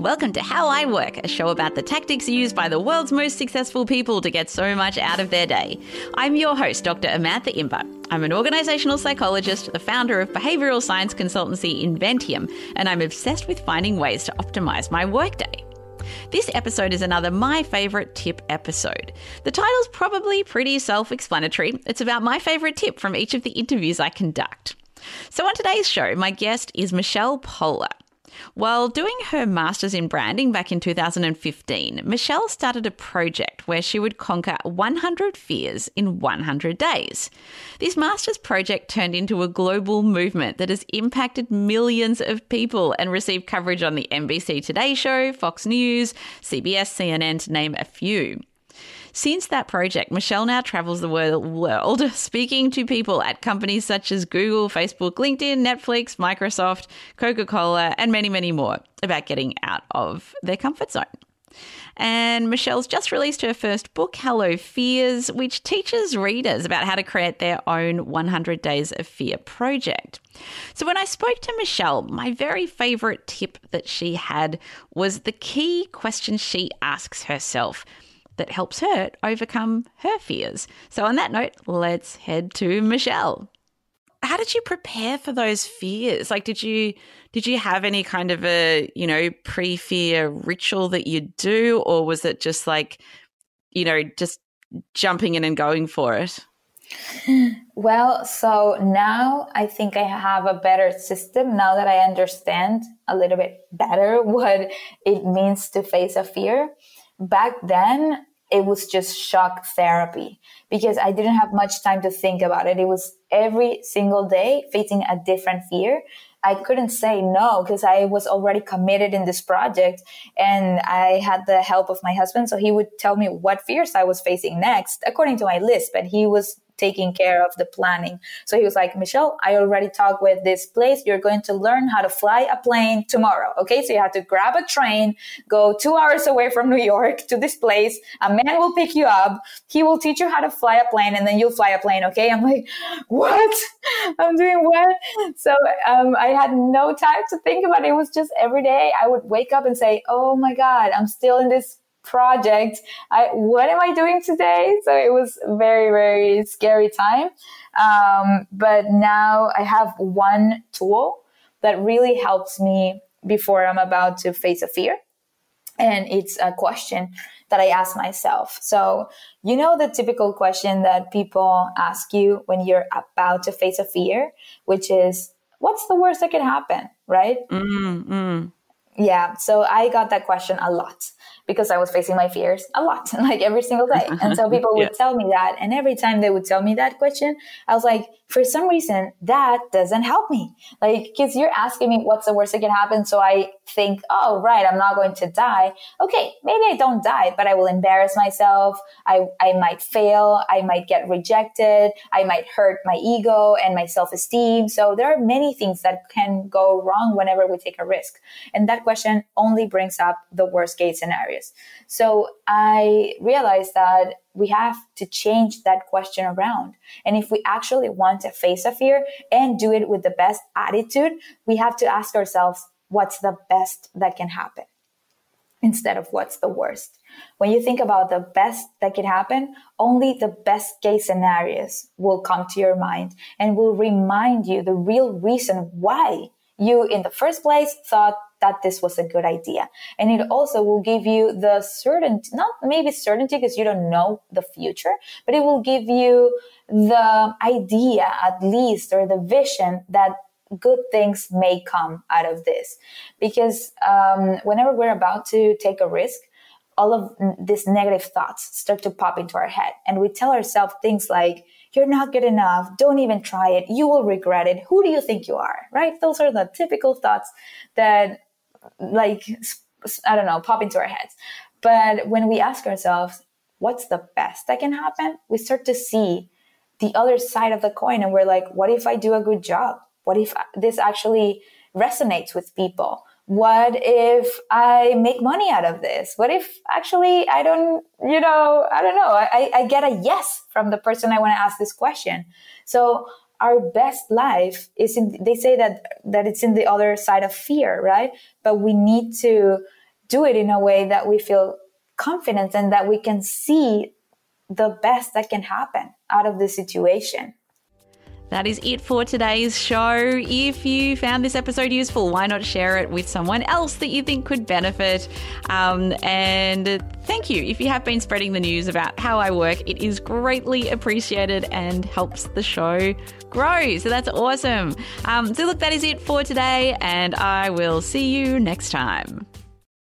Welcome to How I Work, a show about the tactics used by the world's most successful people to get so much out of their day. I'm your host, Dr. Amantha Imber. I'm an organizational psychologist, the founder of behavioral science consultancy Inventium, and I'm obsessed with finding ways to optimize my workday. This episode is another My Favorite Tip episode. The title's probably pretty self explanatory. It's about my favorite tip from each of the interviews I conduct. So, on today's show, my guest is Michelle Poler. While doing her master's in branding back in 2015, Michelle started a project where she would conquer 100 fears in 100 days. This master's project turned into a global movement that has impacted millions of people and received coverage on the NBC Today Show, Fox News, CBS, CNN, to name a few. Since that project, Michelle now travels the world speaking to people at companies such as Google, Facebook, LinkedIn, Netflix, Microsoft, Coca Cola, and many, many more about getting out of their comfort zone. And Michelle's just released her first book, Hello Fears, which teaches readers about how to create their own 100 Days of Fear project. So, when I spoke to Michelle, my very favorite tip that she had was the key question she asks herself that helps her overcome her fears. So, on that note, let's head to Michelle. How did you prepare for those fears? Like, did you did you have any kind of a you know pre fear ritual that you do, or was it just like you know just jumping in and going for it? Well, so now I think I have a better system now that I understand a little bit better what it means to face a fear. Back then, it was just shock therapy because I didn't have much time to think about it. It was every single day facing a different fear. I couldn't say no because I was already committed in this project and I had the help of my husband. So he would tell me what fears I was facing next according to my list, but he was taking care of the planning. So he was like, Michelle, I already talked with this place. You're going to learn how to fly a plane tomorrow. Okay. So you have to grab a train, go two hours away from New York to this place. A man will pick you up. He will teach you how to fly a plane and then you'll fly a plane. Okay. I'm like, what? I'm doing what? So um, I had no time to think about it. It was just every day I would wake up and say, oh my God, I'm still in this project. I, what am I doing today? So it was very, very scary time. Um, but now I have one tool that really helps me before I'm about to face a fear. And it's a question that I ask myself. So, you know, the typical question that people ask you when you're about to face a fear, which is, what's the worst that can happen? Right? Mm-hmm. Yeah. So I got that question a lot because I was facing my fears a lot, like every single day. And so people would yeah. tell me that. And every time they would tell me that question, I was like, for some reason, that doesn't help me. Like, because you're asking me what's the worst that can happen. So I think, oh, right, I'm not going to die. Okay, maybe I don't die, but I will embarrass myself. I, I might fail. I might get rejected. I might hurt my ego and my self esteem. So there are many things that can go wrong whenever we take a risk. And that question only brings up the worst case So I realized that we have to change that question around. And if we actually want to face a fear and do it with the best attitude, we have to ask ourselves, what's the best that can happen? Instead of what's the worst. When you think about the best that can happen, only the best case scenarios will come to your mind and will remind you the real reason why you in the first place thought that this was a good idea. And it also will give you the certainty, not maybe certainty because you don't know the future, but it will give you the idea at least or the vision that good things may come out of this. Because um, whenever we're about to take a risk, all of these negative thoughts start to pop into our head. And we tell ourselves things like, you're not good enough. Don't even try it. You will regret it. Who do you think you are? Right? Those are the typical thoughts that like I don't know, pop into our heads. But when we ask ourselves, what's the best that can happen? We start to see the other side of the coin and we're like, what if I do a good job? What if uh, this actually resonates with people? What if I make money out of this? What if actually I don't, you know, I don't know, I, I get a yes from the person I want to ask this question. So our best life is in they say that that it's in the other side of fear right but we need to do it in a way that we feel confident and that we can see the best that can happen out of the situation. That is it for today's show. If you found this episode useful, why not share it with someone else that you think could benefit? Um, and thank you if you have been spreading the news about how I work. It is greatly appreciated and helps the show grow. So that's awesome. Um, so, look, that is it for today, and I will see you next time.